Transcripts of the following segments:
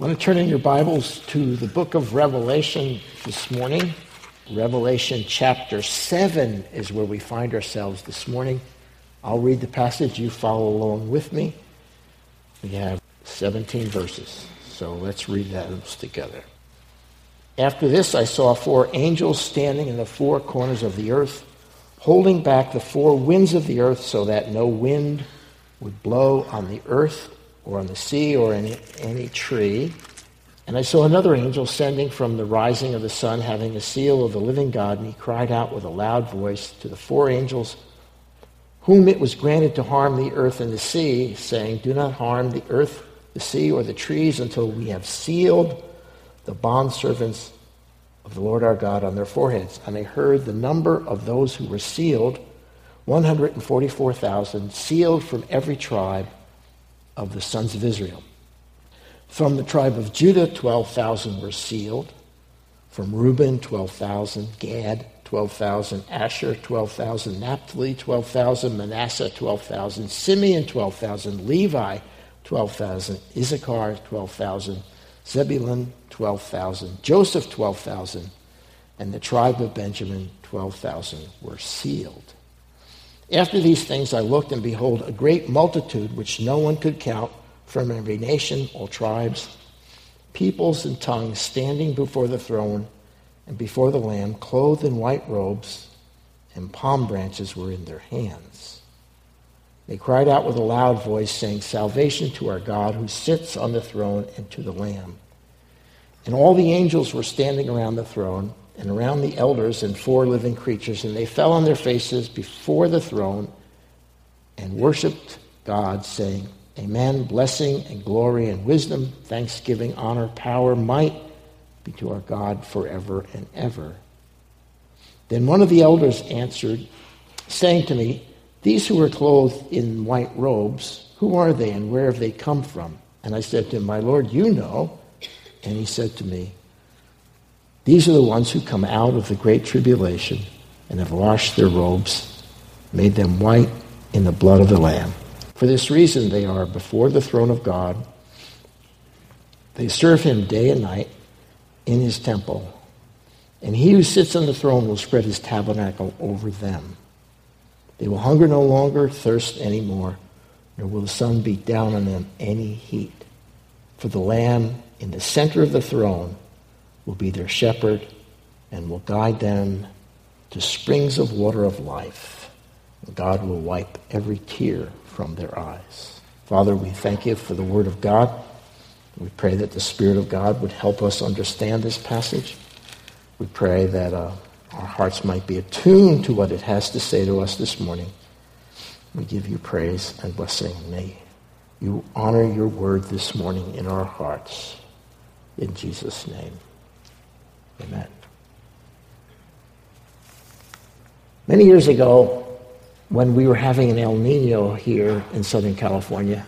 I want to turn in your Bibles to the book of Revelation this morning. Revelation chapter 7 is where we find ourselves this morning. I'll read the passage, you follow along with me. We have 17 verses, so let's read those together. After this, I saw four angels standing in the four corners of the earth, holding back the four winds of the earth so that no wind would blow on the earth or on the sea or in any tree. And I saw another angel sending from the rising of the sun, having a seal of the living God, and he cried out with a loud voice to the four angels whom it was granted to harm the earth and the sea, saying, Do not harm the earth, the sea, or the trees until we have sealed the bondservants of the Lord our God on their foreheads. And I heard the number of those who were sealed 144,000, sealed from every tribe of the sons of Israel. From the tribe of Judah, 12,000 were sealed. From Reuben, 12,000. Gad, 12,000. Asher, 12,000. Naphtali, 12,000. Manasseh, 12,000. Simeon, 12,000. Levi, 12,000. Issachar, 12,000. Zebulun, 12,000. Joseph, 12,000. And the tribe of Benjamin, 12,000 were sealed. After these things I looked, and behold, a great multitude which no one could count from every nation, all tribes, peoples, and tongues standing before the throne and before the Lamb, clothed in white robes, and palm branches were in their hands. They cried out with a loud voice, saying, Salvation to our God who sits on the throne and to the Lamb. And all the angels were standing around the throne and around the elders and four living creatures, and they fell on their faces before the throne and worshiped God, saying, Amen. Blessing and glory and wisdom, thanksgiving, honor, power, might be to our God forever and ever. Then one of the elders answered, saying to me, These who are clothed in white robes, who are they and where have they come from? And I said to him, My Lord, you know. And he said to me, these are the ones who come out of the great tribulation and have washed their robes, made them white in the blood of the Lamb. For this reason, they are before the throne of God. They serve him day and night in his temple. And he who sits on the throne will spread his tabernacle over them. They will hunger no longer, thirst any more, nor will the sun beat down on them any heat. For the Lamb in the center of the throne will be their shepherd and will guide them to springs of water of life. God will wipe every tear from their eyes. Father, we thank you for the Word of God. We pray that the Spirit of God would help us understand this passage. We pray that uh, our hearts might be attuned to what it has to say to us this morning. We give you praise and blessing. May you honor your word this morning in our hearts. In Jesus' name. Amen. Many years ago, when we were having an El Nino here in Southern California,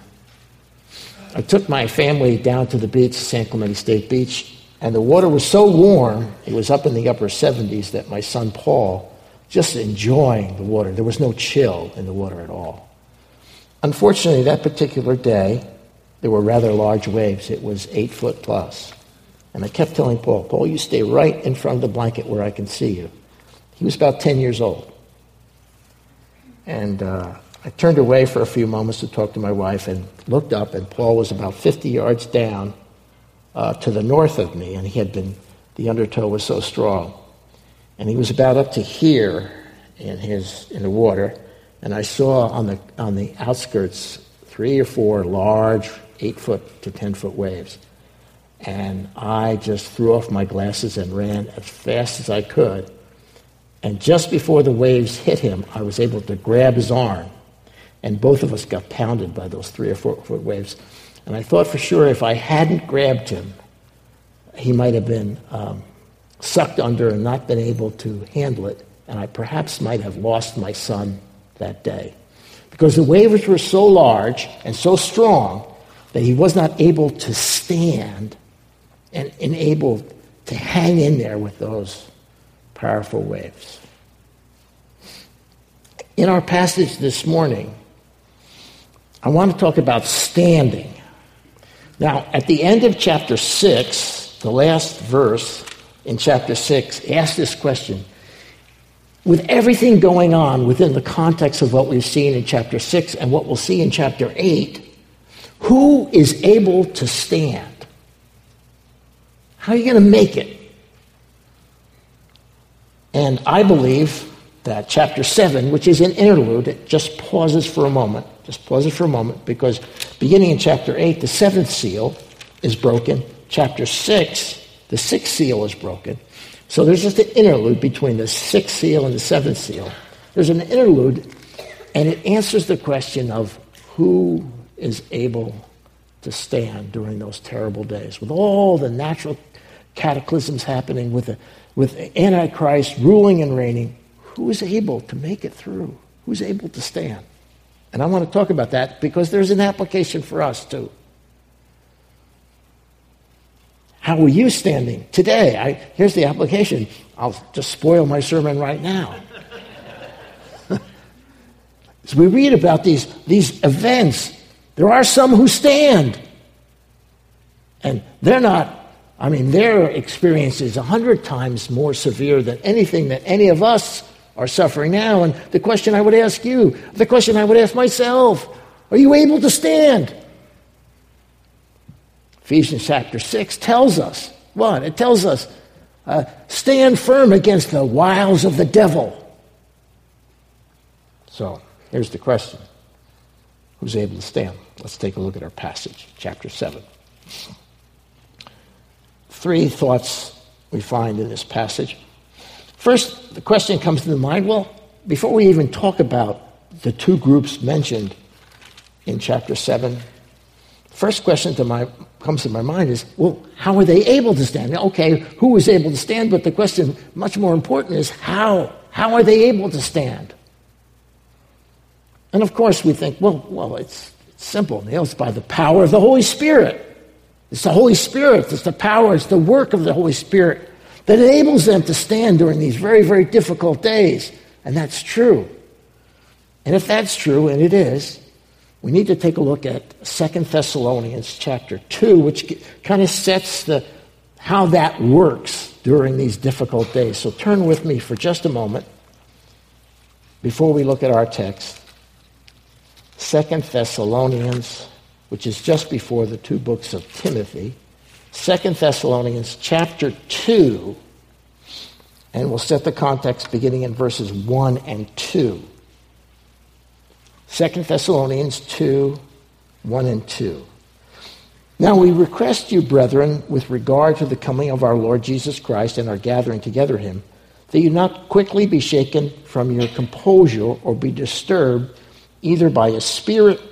I took my family down to the beach, San Clemente State Beach, and the water was so warm, it was up in the upper 70s, that my son Paul just enjoying the water. There was no chill in the water at all. Unfortunately, that particular day, there were rather large waves. It was eight foot plus. And I kept telling Paul, Paul, you stay right in front of the blanket where I can see you. He was about 10 years old. And uh, I turned away for a few moments to talk to my wife and looked up, and Paul was about 50 yards down uh, to the north of me, and he had been, the undertow was so strong. And he was about up to here in, his, in the water, and I saw on the, on the outskirts three or four large, eight foot to 10 foot waves. And I just threw off my glasses and ran as fast as I could. And just before the waves hit him, I was able to grab his arm. And both of us got pounded by those three or four foot waves. And I thought for sure if I hadn't grabbed him, he might have been um, sucked under and not been able to handle it. And I perhaps might have lost my son that day. Because the waves were so large and so strong that he was not able to stand and, and able to hang in there with those powerful waves. In our passage this morning, I want to talk about standing. Now, at the end of chapter 6, the last verse in chapter 6 asks this question. With everything going on within the context of what we've seen in chapter 6 and what we'll see in chapter 8, who is able to stand? How are you going to make it? And I believe that chapter 7, which is an interlude, it just pauses for a moment. Just pauses for a moment because beginning in chapter 8, the seventh seal is broken. Chapter 6, the sixth seal is broken. So there's just an interlude between the sixth seal and the seventh seal. There's an interlude, and it answers the question of who is able to stand during those terrible days with all the natural cataclysms happening, with, the, with Antichrist ruling and reigning. Who is able to make it through? Who's able to stand? And I want to talk about that because there's an application for us too. How are you standing today? I, here's the application. I'll just spoil my sermon right now. As we read about these, these events, there are some who stand. And they're not I mean, their experience is a hundred times more severe than anything that any of us are suffering now. And the question I would ask you, the question I would ask myself, are you able to stand? Ephesians chapter 6 tells us what? It tells us uh, stand firm against the wiles of the devil. So here's the question Who's able to stand? Let's take a look at our passage, chapter 7 three thoughts we find in this passage. First, the question comes to the mind well, before we even talk about the two groups mentioned in chapter 7, first question to my, comes to my mind is well, how are they able to stand? Okay, who was able to stand? But the question, much more important, is how? How are they able to stand? And of course, we think, well, well, it's, it's simple. It's by the power of the Holy Spirit. It's the Holy Spirit, it's the power, it's the work of the Holy Spirit that enables them to stand during these very, very difficult days. And that's true. And if that's true, and it is, we need to take a look at Second Thessalonians chapter 2, which kind of sets the, how that works during these difficult days. So turn with me for just a moment before we look at our text. Second Thessalonians which is just before the two books of Timothy, Second Thessalonians chapter 2, and we'll set the context beginning in verses 1 and 2. Second Thessalonians 2, 1 and 2. Now we request you, brethren, with regard to the coming of our Lord Jesus Christ and our gathering together him, that you not quickly be shaken from your composure or be disturbed either by a spirit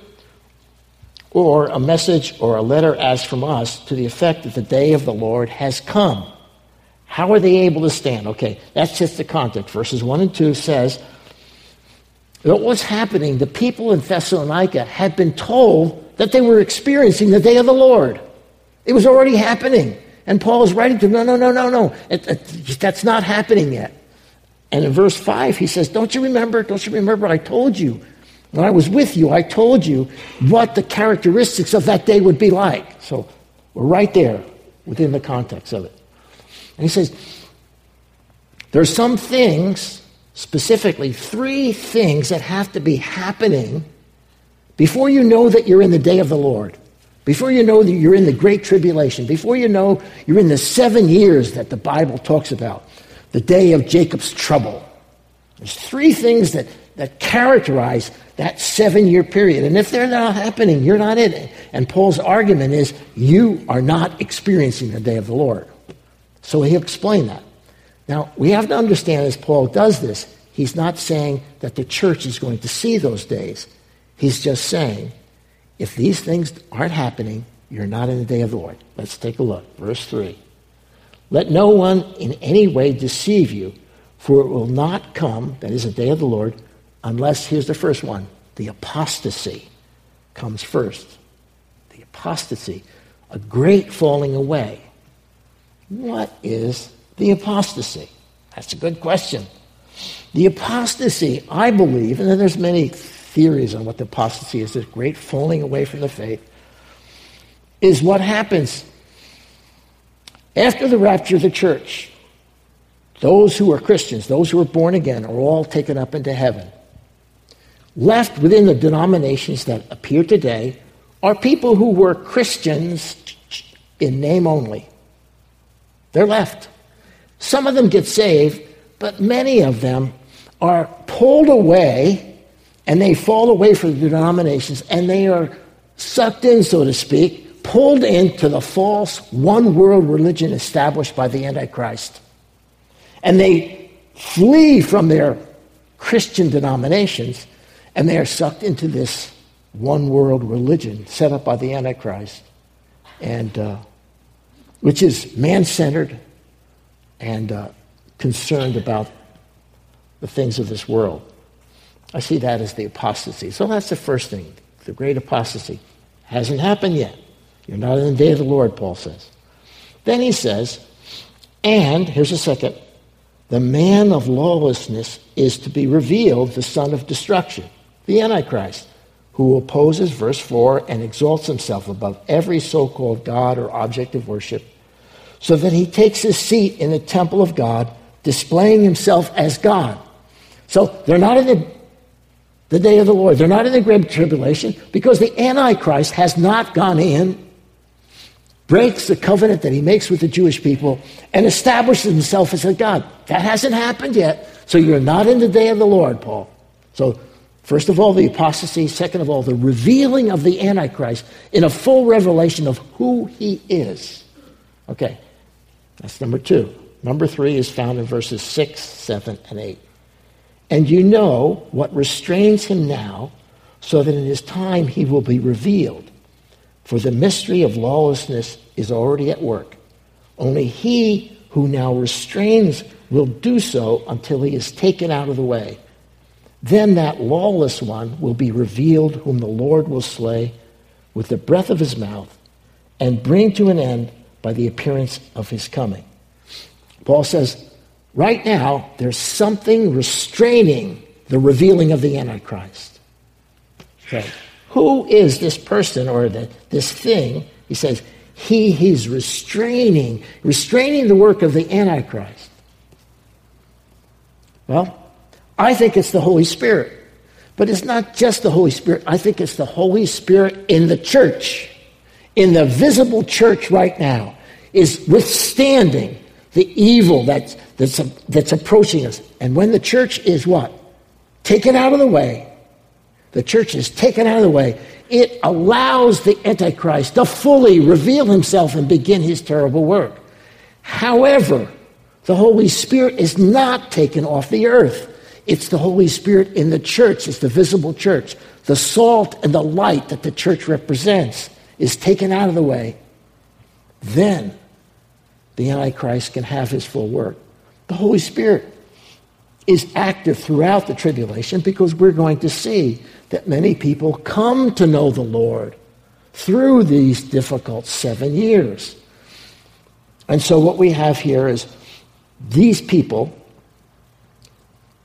or a message or a letter as from us to the effect that the day of the Lord has come. How are they able to stand? Okay, that's just the context. Verses 1 and 2 says that what's happening, the people in Thessalonica had been told that they were experiencing the day of the Lord. It was already happening. And Paul is writing to them, no, no, no, no, no. It, it, that's not happening yet. And in verse 5, he says, Don't you remember? Don't you remember I told you when I was with you, I told you what the characteristics of that day would be like. So we're right there within the context of it. And he says, there are some things, specifically three things that have to be happening before you know that you're in the day of the Lord, before you know that you're in the great tribulation, before you know you're in the seven years that the Bible talks about, the day of Jacob's trouble. There's three things that, that characterize that seven year period. And if they're not happening, you're not in it. And Paul's argument is you are not experiencing the day of the Lord. So he explained that. Now, we have to understand as Paul does this, he's not saying that the church is going to see those days. He's just saying, if these things aren't happening, you're not in the day of the Lord. Let's take a look. Verse 3. Let no one in any way deceive you, for it will not come, that is the day of the Lord, Unless, here's the first one the apostasy comes first. The apostasy, a great falling away. What is the apostasy? That's a good question. The apostasy, I believe, and then there's many theories on what the apostasy is, this great falling away from the faith. is what happens after the rapture of the church. Those who are Christians, those who are born again, are all taken up into heaven. Left within the denominations that appear today are people who were Christians in name only. They're left. Some of them get saved, but many of them are pulled away and they fall away from the denominations and they are sucked in, so to speak, pulled into the false one world religion established by the Antichrist. And they flee from their Christian denominations and they are sucked into this one world religion set up by the Antichrist, and uh, which is man centered and uh, concerned about the things of this world. I see that as the apostasy. So that's the first thing, the great apostasy. Hasn't happened yet. You're not in the day of the Lord, Paul says. Then he says, and here's a second the man of lawlessness is to be revealed, the son of destruction, the Antichrist, who opposes, verse 4, and exalts himself above every so called God or object of worship so that he takes his seat in the temple of God, displaying himself as God. So they're not in the, the day of the Lord. They're not in the great tribulation because the Antichrist has not gone in, breaks the covenant that he makes with the Jewish people, and establishes himself as a God. That hasn't happened yet. So you're not in the day of the Lord, Paul. So First of all, the apostasy. Second of all, the revealing of the Antichrist in a full revelation of who he is. Okay, that's number two. Number three is found in verses 6, 7, and 8. And you know what restrains him now, so that in his time he will be revealed. For the mystery of lawlessness is already at work. Only he who now restrains will do so until he is taken out of the way. Then that lawless one will be revealed, whom the Lord will slay with the breath of his mouth and bring to an end by the appearance of his coming. Paul says, right now, there's something restraining the revealing of the Antichrist. Okay. Who is this person or the, this thing? He says, he he's restraining, restraining the work of the Antichrist. Well, I think it's the Holy Spirit. But it's not just the Holy Spirit. I think it's the Holy Spirit in the church in the visible church right now is withstanding the evil that's, that's, that's approaching us. And when the church is what? Taken out of the way, the church is taken out of the way, it allows the Antichrist to fully reveal himself and begin his terrible work. However, the Holy Spirit is not taken off the earth. It's the Holy Spirit in the church, it's the visible church, the salt and the light that the church represents is taken out of the way, then the Antichrist can have his full work. The Holy Spirit is active throughout the tribulation because we're going to see that many people come to know the Lord through these difficult seven years. And so, what we have here is these people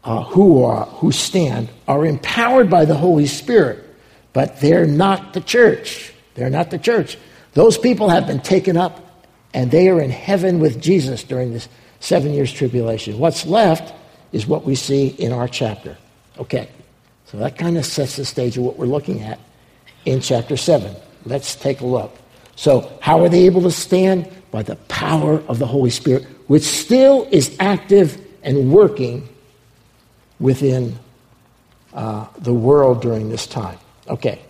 uh, who, are, who stand are empowered by the Holy Spirit, but they're not the church. They're not the church. Those people have been taken up and they are in heaven with Jesus during this seven years tribulation. What's left is what we see in our chapter. Okay, so that kind of sets the stage of what we're looking at in chapter 7. Let's take a look. So, how are they able to stand? By the power of the Holy Spirit, which still is active and working within uh, the world during this time. Okay,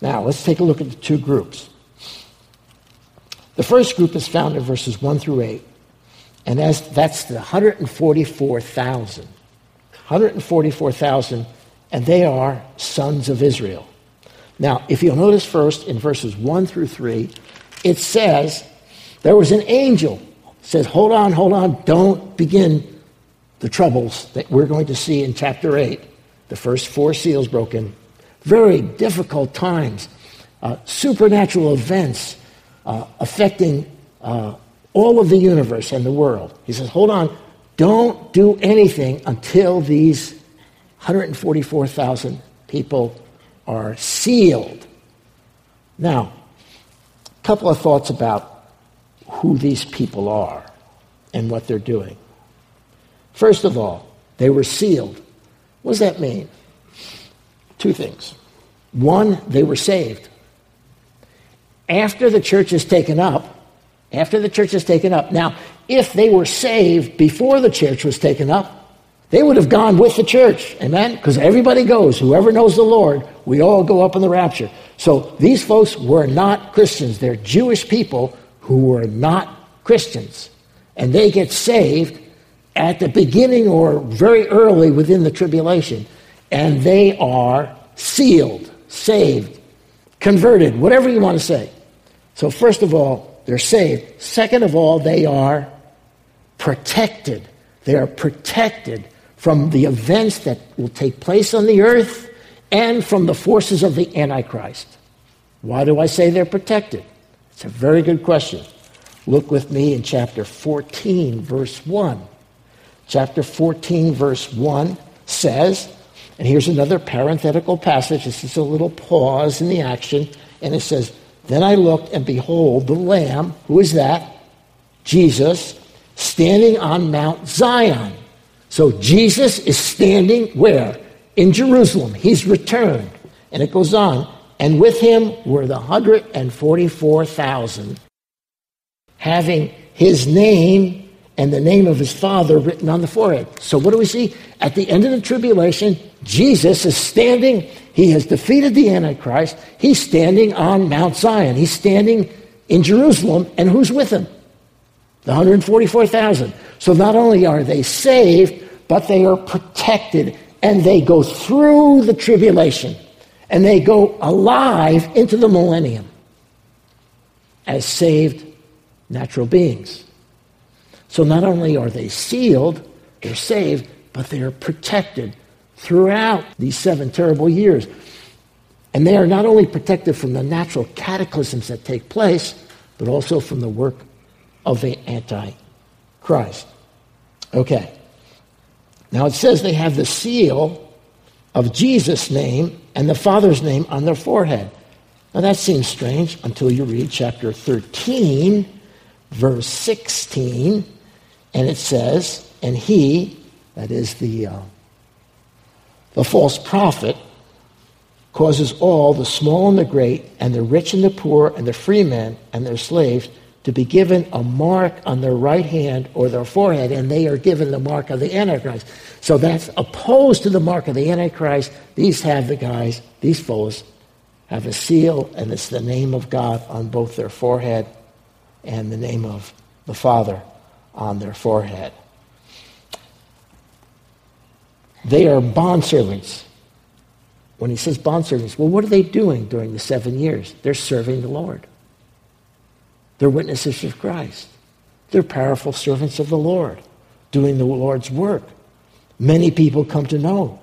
now, let's take a look at the two groups. The first group is found in verses 1 through 8, and that's, that's the 144,000. 144,000, and they are sons of Israel. Now, if you'll notice first in verses 1 through 3, it says, There was an angel, says, Hold on, hold on, don't begin the troubles that we're going to see in chapter 8. The first four seals broken, very difficult times, uh, supernatural events uh, affecting uh, all of the universe and the world. He says, hold on, don't do anything until these 144,000 people are sealed. Now, a couple of thoughts about who these people are and what they're doing. First of all, they were sealed. What does that mean? Two things. One, they were saved. After the church is taken up, after the church is taken up. Now, if they were saved before the church was taken up, they would have gone with the church. Amen? Because everybody goes. Whoever knows the Lord, we all go up in the rapture. So these folks were not Christians. They're Jewish people who were not Christians. And they get saved at the beginning or very early within the tribulation. And they are sealed, saved, converted, whatever you want to say. So, first of all, they're saved. Second of all, they are protected. They are protected from the events that will take place on the earth and from the forces of the Antichrist. Why do I say they're protected? It's a very good question. Look with me in chapter 14, verse 1. Chapter 14, verse 1 says, and here's another parenthetical passage. This is a little pause in the action. And it says, Then I looked, and behold, the Lamb, who is that? Jesus, standing on Mount Zion. So Jesus is standing where? In Jerusalem. He's returned. And it goes on. And with him were the 144,000, having his name and the name of his father written on the forehead. So what do we see? At the end of the tribulation, Jesus is standing, he has defeated the Antichrist. He's standing on Mount Zion. He's standing in Jerusalem, and who's with him? The 144,000. So not only are they saved, but they are protected, and they go through the tribulation, and they go alive into the millennium as saved natural beings. So not only are they sealed, they're saved, but they are protected throughout these seven terrible years. And they are not only protected from the natural cataclysms that take place, but also from the work of the Antichrist. Okay. Now it says they have the seal of Jesus' name and the Father's name on their forehead. Now that seems strange until you read chapter 13, verse 16, and it says, And he, that is the uh, the false prophet causes all, the small and the great, and the rich and the poor, and the free men and their slaves, to be given a mark on their right hand or their forehead, and they are given the mark of the Antichrist. So that's opposed to the mark of the Antichrist. These have the guys, these foes, have a seal, and it's the name of God on both their forehead and the name of the Father on their forehead. They are bondservants. When he says bondservants, well, what are they doing during the seven years? They're serving the Lord. They're witnesses of Christ. They're powerful servants of the Lord, doing the Lord's work. Many people come to know,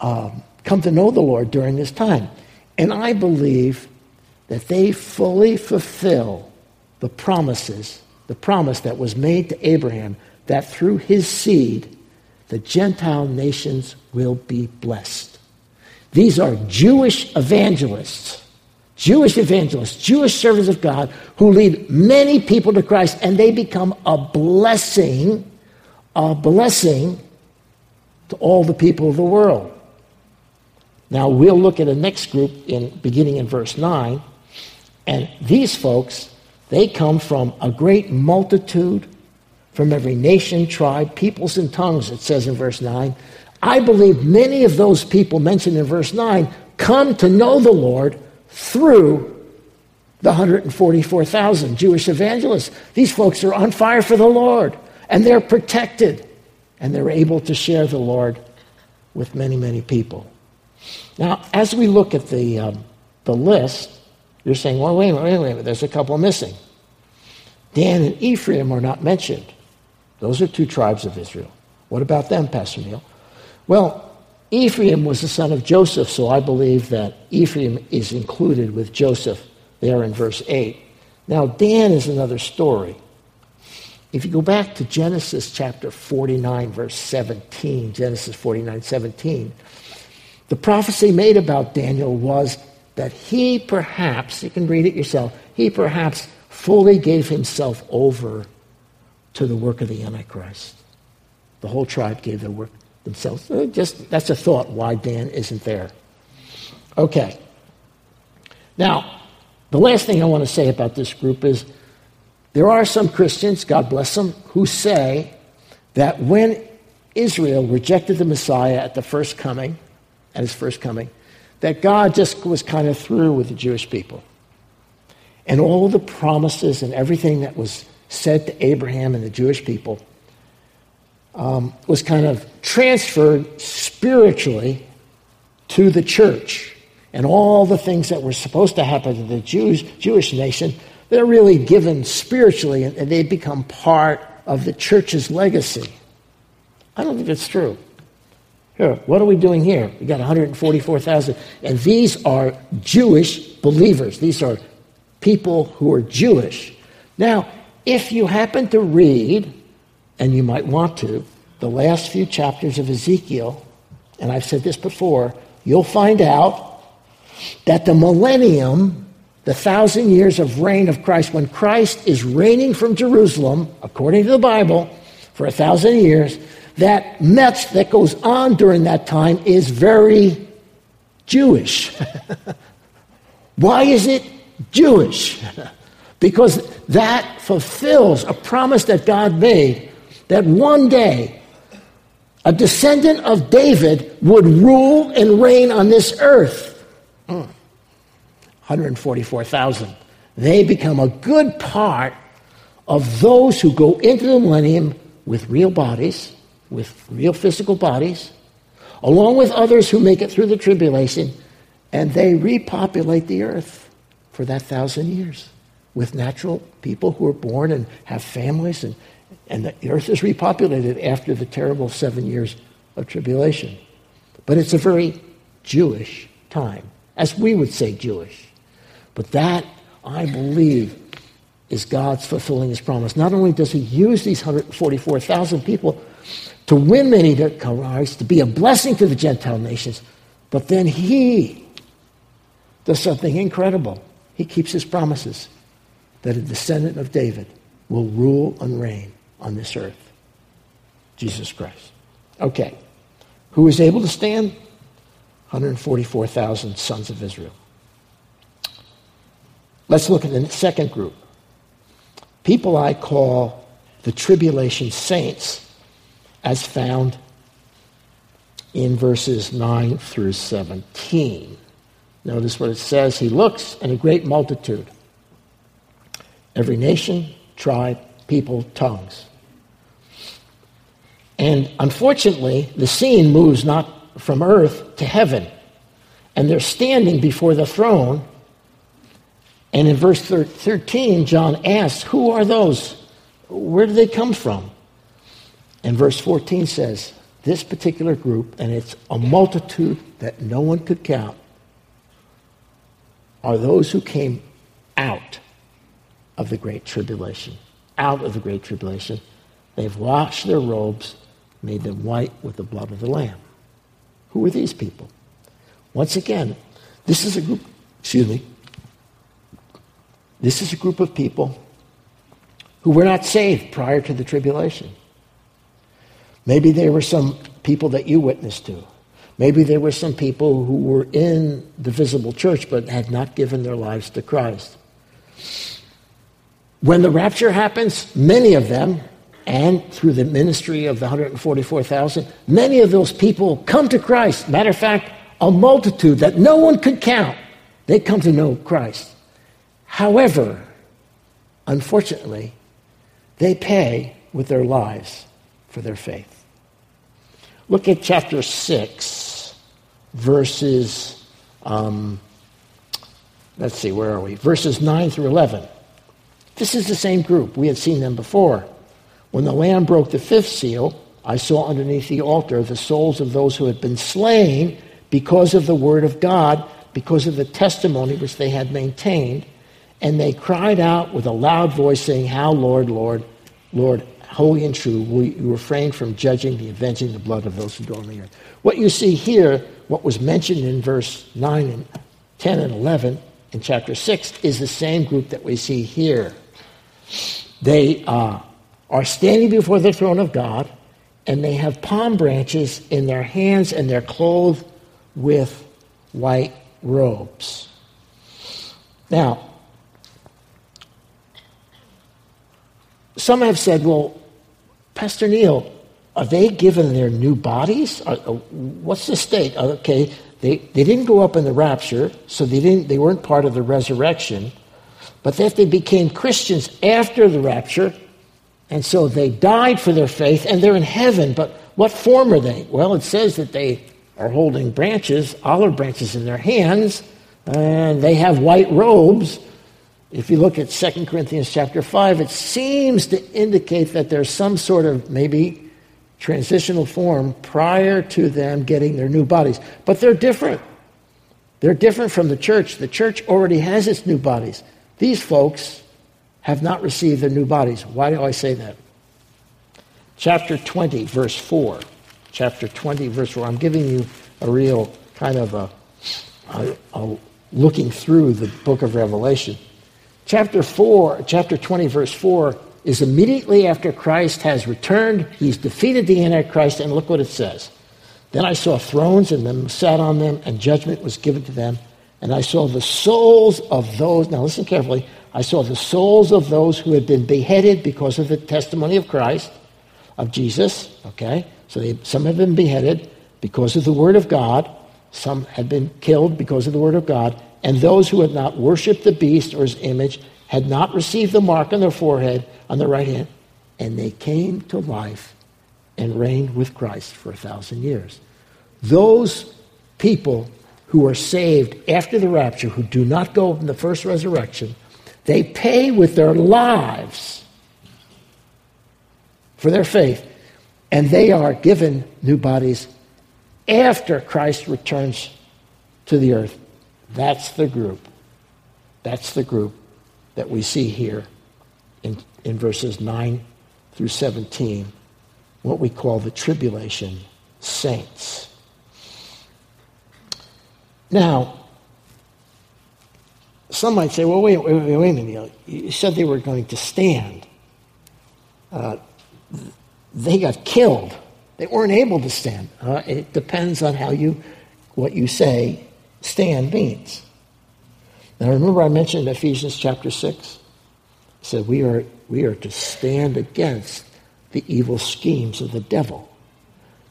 um, come to know the Lord during this time. And I believe that they fully fulfill the promises, the promise that was made to Abraham that through his seed the Gentile nations will be blessed. These are Jewish evangelists, Jewish evangelists, Jewish servants of God who lead many people to Christ and they become a blessing, a blessing to all the people of the world. Now we'll look at the next group in beginning in verse 9 and these folks they come from a great multitude from every nation, tribe, peoples, and tongues, it says in verse 9. I believe many of those people mentioned in verse 9 come to know the Lord through the 144,000 Jewish evangelists. These folks are on fire for the Lord, and they're protected, and they're able to share the Lord with many, many people. Now, as we look at the, um, the list, you're saying, well, wait a minute, wait a minute, there's a couple missing. Dan and Ephraim are not mentioned. Those are two tribes of Israel. What about them, Pastor Neil? Well, Ephraim was the son of Joseph, so I believe that Ephraim is included with Joseph there in verse 8. Now, Dan is another story. If you go back to Genesis chapter 49, verse 17, Genesis 49, 17, the prophecy made about Daniel was that he perhaps, you can read it yourself, he perhaps fully gave himself over to the work of the Antichrist. The whole tribe gave their work themselves. Uh, just that's a thought why Dan isn't there. Okay. Now, the last thing I want to say about this group is there are some Christians, God bless them, who say that when Israel rejected the Messiah at the first coming, at his first coming, that God just was kind of through with the Jewish people. And all the promises and everything that was said to Abraham and the Jewish people um, was kind of transferred spiritually to the church. And all the things that were supposed to happen to the Jews, Jewish nation, they're really given spiritually and they become part of the church's legacy. I don't think that's true. Here, what are we doing here? We got 144,000. And these are Jewish believers. These are people who are Jewish. Now, if you happen to read, and you might want to, the last few chapters of Ezekiel, and I've said this before, you'll find out that the millennium, the thousand years of reign of Christ, when Christ is reigning from Jerusalem, according to the Bible, for a thousand years, that metz that goes on during that time is very Jewish. Why is it Jewish? because that fulfills a promise that God made that one day a descendant of David would rule and reign on this earth. Hmm. 144,000. They become a good part of those who go into the millennium with real bodies with real physical bodies, along with others who make it through the tribulation, and they repopulate the earth for that thousand years with natural people who are born and have families, and, and the earth is repopulated after the terrible seven years of tribulation. But it's a very Jewish time, as we would say Jewish. But that, I believe, is God's fulfilling his promise. Not only does he use these 144,000 people to win many to Christ, to be a blessing to the Gentile nations. But then he does something incredible. He keeps his promises that a descendant of David will rule and reign on this earth Jesus Christ. Okay. Who is able to stand? 144,000 sons of Israel. Let's look at the second group. People I call the tribulation saints as found in verses 9 through 17. Notice what it says He looks, and a great multitude, every nation, tribe, people, tongues. And unfortunately, the scene moves not from earth to heaven. And they're standing before the throne. And in verse 13, John asks, Who are those? Where do they come from? And verse 14 says, This particular group, and it's a multitude that no one could count, are those who came out of the Great Tribulation. Out of the Great Tribulation. They've washed their robes, made them white with the blood of the Lamb. Who are these people? Once again, this is a group, excuse me, this is a group of people who were not saved prior to the tribulation. Maybe there were some people that you witnessed to. Maybe there were some people who were in the visible church but had not given their lives to Christ. When the rapture happens, many of them, and through the ministry of the 144,000, many of those people come to Christ. Matter of fact, a multitude that no one could count, they come to know Christ. However, unfortunately, they pay with their lives for their faith. Look at chapter 6, verses, um, let's see, where are we? Verses 9 through 11. This is the same group. We had seen them before. When the Lamb broke the fifth seal, I saw underneath the altar the souls of those who had been slain because of the word of God, because of the testimony which they had maintained. And they cried out with a loud voice, saying, How, Lord, Lord, Lord, holy and true, will you refrain from judging the avenging the blood of those who dwell on the earth. What you see here, what was mentioned in verse 9 and 10 and 11 in chapter 6 is the same group that we see here. They uh, are standing before the throne of God, and they have palm branches in their hands, and they're clothed with white robes. Now, some have said, well, Pastor Neil, are they given their new bodies? Uh, what's the state? Okay, they, they didn't go up in the rapture, so they, didn't, they weren't part of the resurrection. But that they became Christians after the rapture, and so they died for their faith, and they're in heaven. But what form are they? Well, it says that they are holding branches, olive branches in their hands, and they have white robes. If you look at 2 Corinthians chapter 5, it seems to indicate that there's some sort of maybe transitional form prior to them getting their new bodies. But they're different. They're different from the church. The church already has its new bodies. These folks have not received their new bodies. Why do I say that? Chapter 20, verse 4 chapter 20, verse 4. I'm giving you a real kind of a, a, a looking through the book of Revelation. Chapter 4, chapter 20, verse 4 is immediately after Christ has returned. He's defeated the Antichrist, and look what it says. Then I saw thrones, and them sat on them, and judgment was given to them. And I saw the souls of those, now listen carefully, I saw the souls of those who had been beheaded because of the testimony of Christ, of Jesus, okay? So they, some have been beheaded because of the word of God, some have been killed because of the word of God, and those who had not worshipped the beast or his image had not received the mark on their forehead, on their right hand, and they came to life and reigned with Christ for a thousand years. Those people who are saved after the rapture, who do not go in the first resurrection, they pay with their lives for their faith and they are given new bodies after Christ returns to the earth. That's the group. That's the group that we see here in, in verses 9 through 17, what we call the tribulation saints. Now, some might say, well, wait, wait, wait, a minute. You said they were going to stand. Uh, they got killed. They weren't able to stand. Uh, it depends on how you, what you say stand means. Now remember I mentioned Ephesians chapter 6? It said we are, we are to stand against the evil schemes of the devil.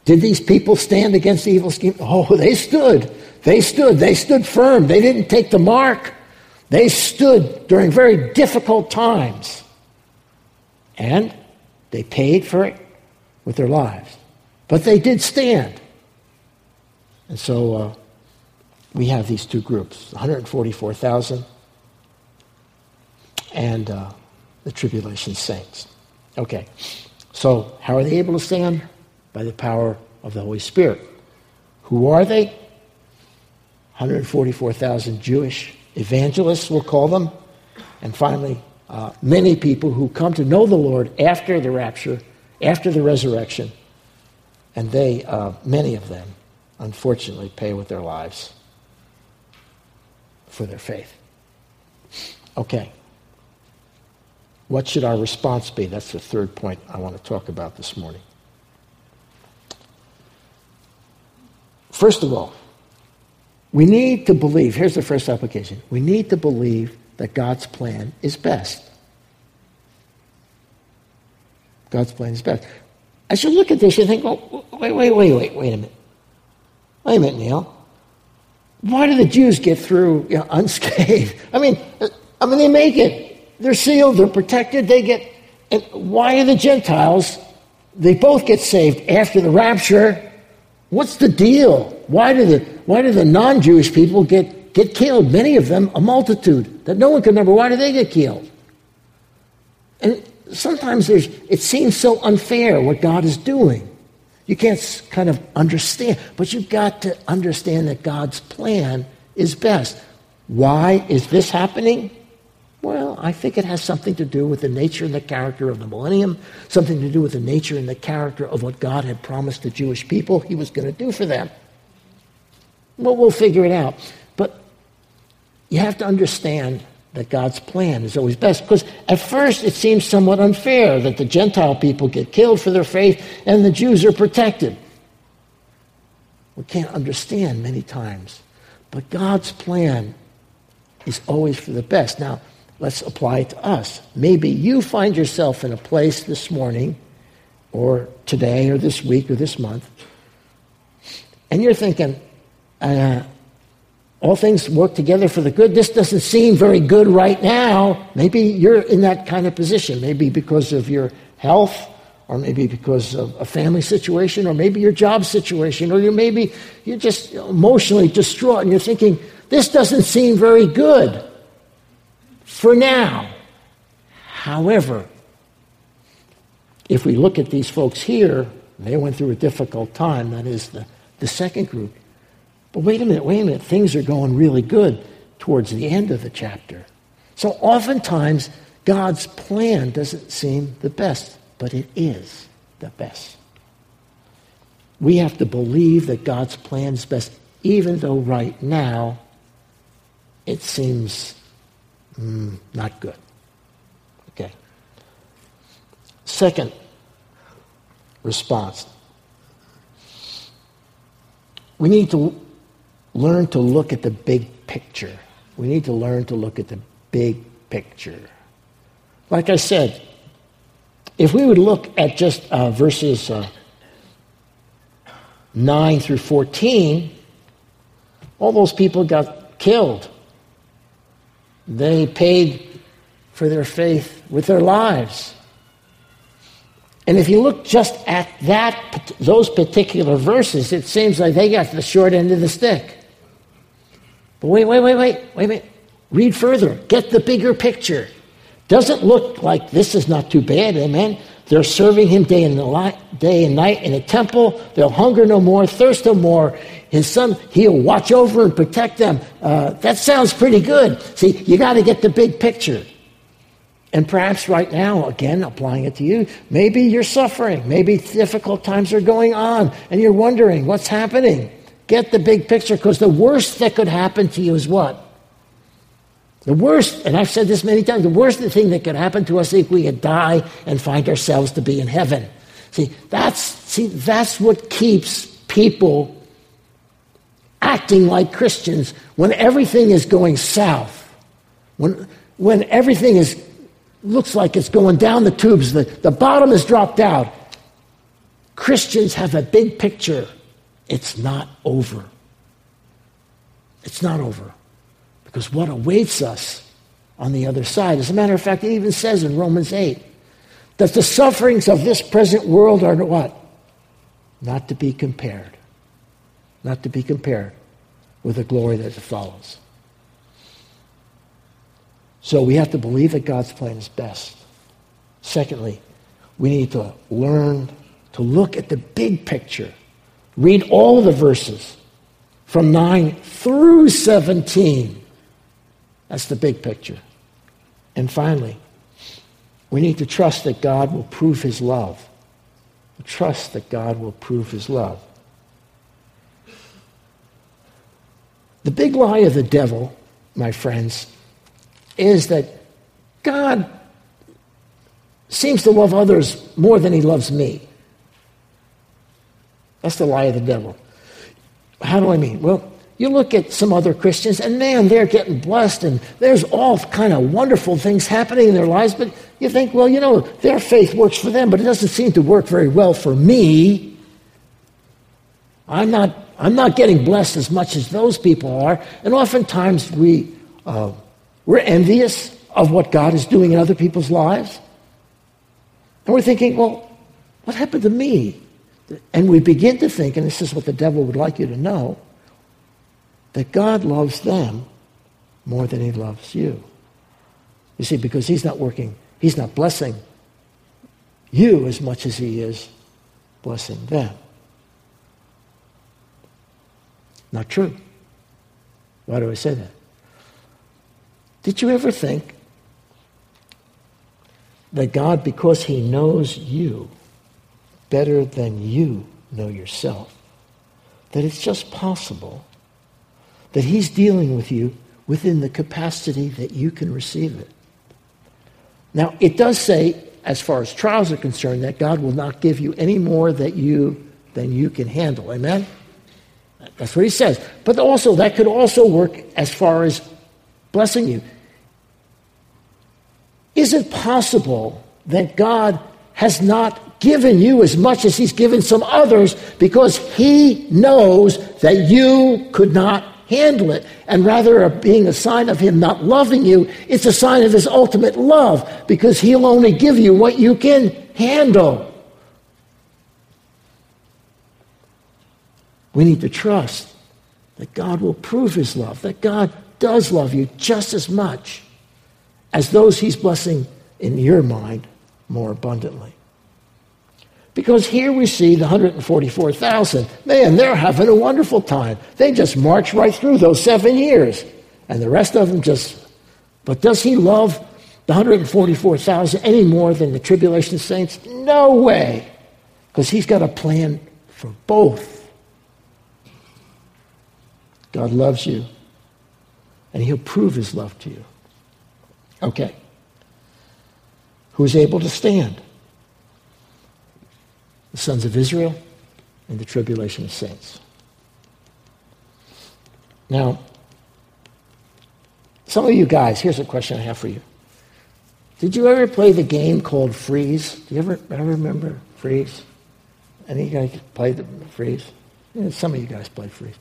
Did these people stand against the evil scheme? Oh, they stood. They stood. They stood firm. They didn't take the mark. They stood during very difficult times. And they paid for it with their lives. But they did stand. And so uh, we have these two groups 144,000 and uh, the tribulation saints. Okay, so how are they able to stand? By the power of the Holy Spirit. Who are they? 144,000 Jewish evangelists, we'll call them. And finally, uh, many people who come to know the Lord after the rapture after the resurrection. And they, uh, many of them, unfortunately, pay with their lives for their faith. Okay. What should our response be? That's the third point I want to talk about this morning. First of all, we need to believe, here's the first application. We need to believe that God's plan is best. God's plan is best. As you look at this, you think, well, wait, wait, wait, wait, wait a minute. Wait a minute, Neil. Why do the Jews get through you know, unscathed? I mean, I mean, they make it. They're sealed. They're protected. They get. And why are the Gentiles? They both get saved after the rapture. What's the deal? Why do the Why do the non-Jewish people get get killed? Many of them, a multitude that no one can remember. Why do they get killed? And sometimes there's, it seems so unfair what God is doing. You can't kind of understand, but you've got to understand that God's plan is best. Why is this happening? Well, I think it has something to do with the nature and the character of the millennium, something to do with the nature and the character of what God had promised the Jewish people he was going to do for them. Well, we'll figure it out. But you have to understand that God's plan is always best. Because at first it seems somewhat unfair that the Gentile people get killed for their faith and the Jews are protected. We can't understand many times. But God's plan is always for the best. Now, let's apply it to us. Maybe you find yourself in a place this morning, or today, or this week, or this month, and you're thinking, uh, all things work together for the good. This doesn't seem very good right now. Maybe you're in that kind of position. Maybe because of your health, or maybe because of a family situation, or maybe your job situation, or you maybe you're just emotionally distraught and you're thinking, this doesn't seem very good for now. However, if we look at these folks here, they went through a difficult time, that is the, the second group. But wait a minute, wait a minute, things are going really good towards the end of the chapter. So oftentimes, God's plan doesn't seem the best, but it is the best. We have to believe that God's plan is best, even though right now it seems mm, not good. Okay. Second response. We need to learn to look at the big picture. We need to learn to look at the big picture. Like I said, if we would look at just uh, verses uh, 9 through 14, all those people got killed. They paid for their faith with their lives. And if you look just at that, those particular verses, it seems like they got the short end of the stick. But wait, wait, wait, wait, wait. Read further. Get the bigger picture. Doesn't look like this is not too bad, amen? They're serving him day and, day and night in a temple. They'll hunger no more, thirst no more. His son, he'll watch over and protect them. Uh, that sounds pretty good. See, you got to get the big picture. And perhaps right now, again, applying it to you, maybe you're suffering. Maybe difficult times are going on and you're wondering what's happening. Get the big picture because the worst that could happen to you is what? The worst, and I've said this many times, the worst thing that could happen to us if we could die and find ourselves to be in heaven. See, that's, see, that's what keeps people acting like Christians when everything is going south. When, when everything is, looks like it's going down the tubes, the, the bottom is dropped out. Christians have a big picture it's not over. It's not over. Because what awaits us on the other side, as a matter of fact, it even says in Romans 8 that the sufferings of this present world are what? Not to be compared. Not to be compared with the glory that follows. So we have to believe that God's plan is best. Secondly, we need to learn to look at the big picture Read all the verses from 9 through 17. That's the big picture. And finally, we need to trust that God will prove his love. Trust that God will prove his love. The big lie of the devil, my friends, is that God seems to love others more than he loves me. That's the lie of the devil. How do I mean? Well, you look at some other Christians, and man, they're getting blessed, and there's all kind of wonderful things happening in their lives, but you think, well, you know, their faith works for them, but it doesn't seem to work very well for me. I'm not, I'm not getting blessed as much as those people are, and oftentimes we, uh, we're envious of what God is doing in other people's lives. And we're thinking, well, what happened to me? And we begin to think, and this is what the devil would like you to know, that God loves them more than he loves you. You see, because he's not working, he's not blessing you as much as he is blessing them. Not true. Why do I say that? Did you ever think that God, because he knows you, better than you know yourself. That it's just possible that He's dealing with you within the capacity that you can receive it. Now, it does say, as far as trials are concerned, that God will not give you any more that you, than you can handle. Amen? That's what he says. But also, that could also work as far as blessing you. Is it possible that God has not given you as much as he's given some others because he knows that you could not handle it. And rather being a sign of him not loving you, it's a sign of his ultimate love because he'll only give you what you can handle. We need to trust that God will prove his love, that God does love you just as much as those he's blessing in your mind more abundantly. Because here we see the 144,000. Man, they're having a wonderful time. They just march right through those seven years. And the rest of them just. But does he love the 144,000 any more than the tribulation saints? No way. Because he's got a plan for both. God loves you, and he'll prove his love to you. Okay. Who's able to stand? The sons of Israel, and the tribulation of saints. Now, some of you guys, here's a question I have for you. Did you ever play the game called Freeze? Do you ever, ever remember Freeze? Any of you guys played the Freeze? Yeah, some of you guys played Freeze.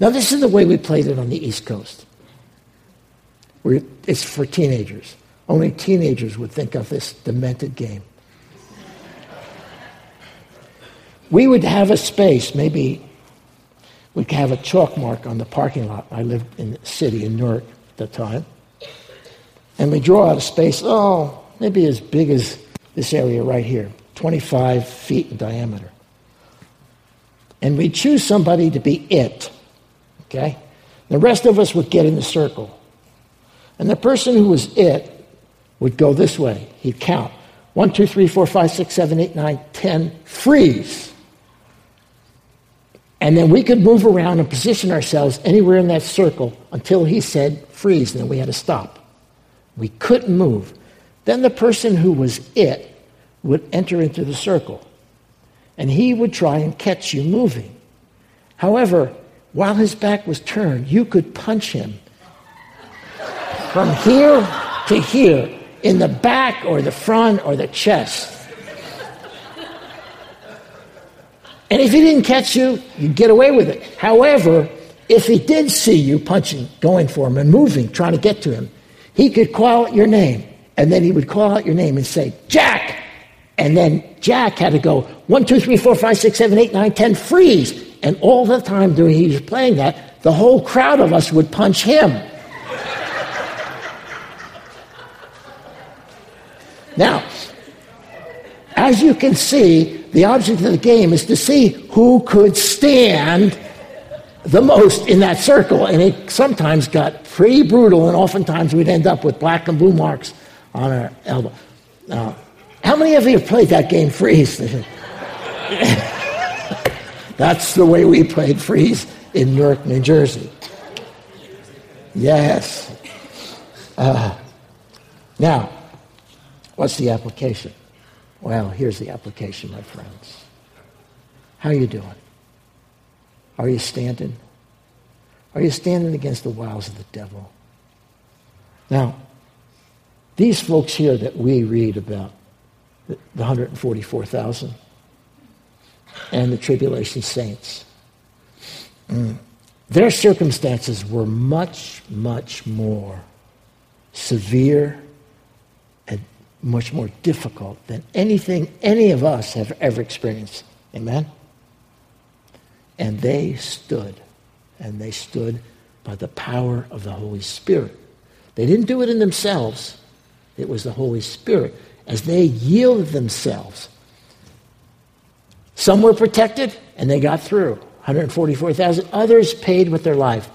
Now, this is the way we played it on the East Coast. Where it's for teenagers. Only teenagers would think of this demented game. We would have a space, maybe we'd have a chalk mark on the parking lot. I lived in the city in Newark at the time. And we draw out a space, oh, maybe as big as this area right here, 25 feet in diameter. And we choose somebody to be it, okay? The rest of us would get in the circle. And the person who was it would go this way. He'd count. One, two, three, four, five, six, seven, eight, nine, ten. Freeze. And then we could move around and position ourselves anywhere in that circle until he said freeze, and then we had to stop. We couldn't move. Then the person who was it would enter into the circle, and he would try and catch you moving. However, while his back was turned, you could punch him from here to here in the back or the front or the chest. And if he didn't catch you, you'd get away with it. However, if he did see you punching, going for him, and moving, trying to get to him, he could call out your name. And then he would call out your name and say, Jack! And then Jack had to go, one, two, three, four, five, six, seven, eight, nine, ten, freeze. And all the time during he was playing that, the whole crowd of us would punch him. now, as you can see, the object of the game is to see who could stand the most in that circle. And it sometimes got pretty brutal, and oftentimes we'd end up with black and blue marks on our elbow. Uh, how many of you have played that game, Freeze? That's the way we played Freeze in Newark, New Jersey. Yes. Uh, now, what's the application? Well, here's the application, my friends. How are you doing? Are you standing? Are you standing against the wiles of the devil? Now, these folks here that we read about, the 144,000 and the tribulation saints, mm, their circumstances were much, much more severe much more difficult than anything any of us have ever experienced. Amen? And they stood, and they stood by the power of the Holy Spirit. They didn't do it in themselves, it was the Holy Spirit. As they yielded themselves, some were protected and they got through 144,000. Others paid with their life.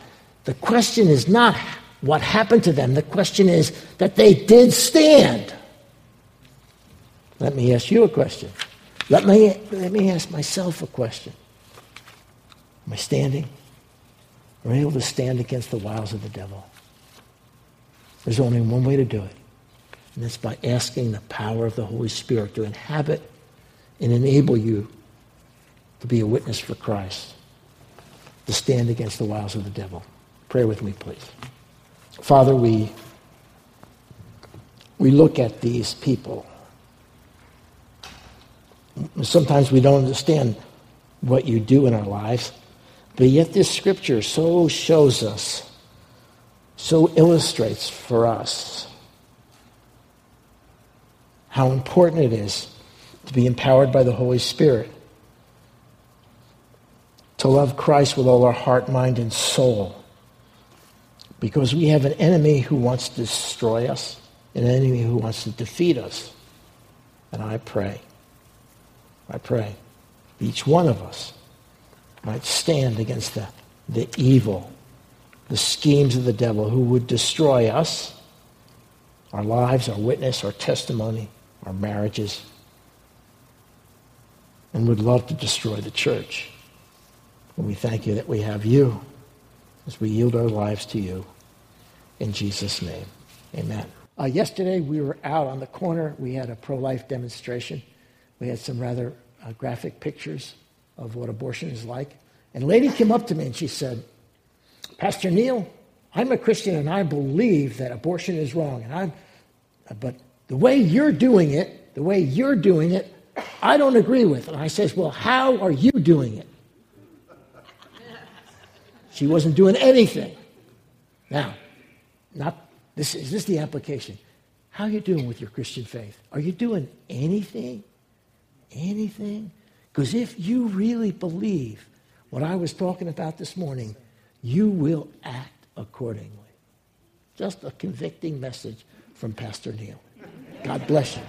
The question is not what happened to them, the question is that they did stand. Let me ask you a question. Let me, let me ask myself a question. Am I standing? Am I able to stand against the wiles of the devil? There's only one way to do it, and that's by asking the power of the Holy Spirit to inhabit and enable you to be a witness for Christ, to stand against the wiles of the devil. Pray with me, please. Father, we, we look at these people. Sometimes we don't understand what you do in our lives, but yet this scripture so shows us, so illustrates for us how important it is to be empowered by the Holy Spirit, to love Christ with all our heart, mind, and soul. Because we have an enemy who wants to destroy us, an enemy who wants to defeat us. And I pray, I pray, each one of us might stand against the, the evil, the schemes of the devil who would destroy us, our lives, our witness, our testimony, our marriages, and would love to destroy the church. And we thank you that we have you as we yield our lives to you. In Jesus' name, amen. Uh, yesterday, we were out on the corner. We had a pro life demonstration. We had some rather uh, graphic pictures of what abortion is like. And a lady came up to me and she said, Pastor Neil, I'm a Christian and I believe that abortion is wrong. And I'm, but the way you're doing it, the way you're doing it, I don't agree with. And I says, Well, how are you doing it? She wasn't doing anything. Now, not this is this the application. How are you doing with your Christian faith? Are you doing anything? Anything? Because if you really believe what I was talking about this morning, you will act accordingly. Just a convicting message from Pastor Neil. God bless you.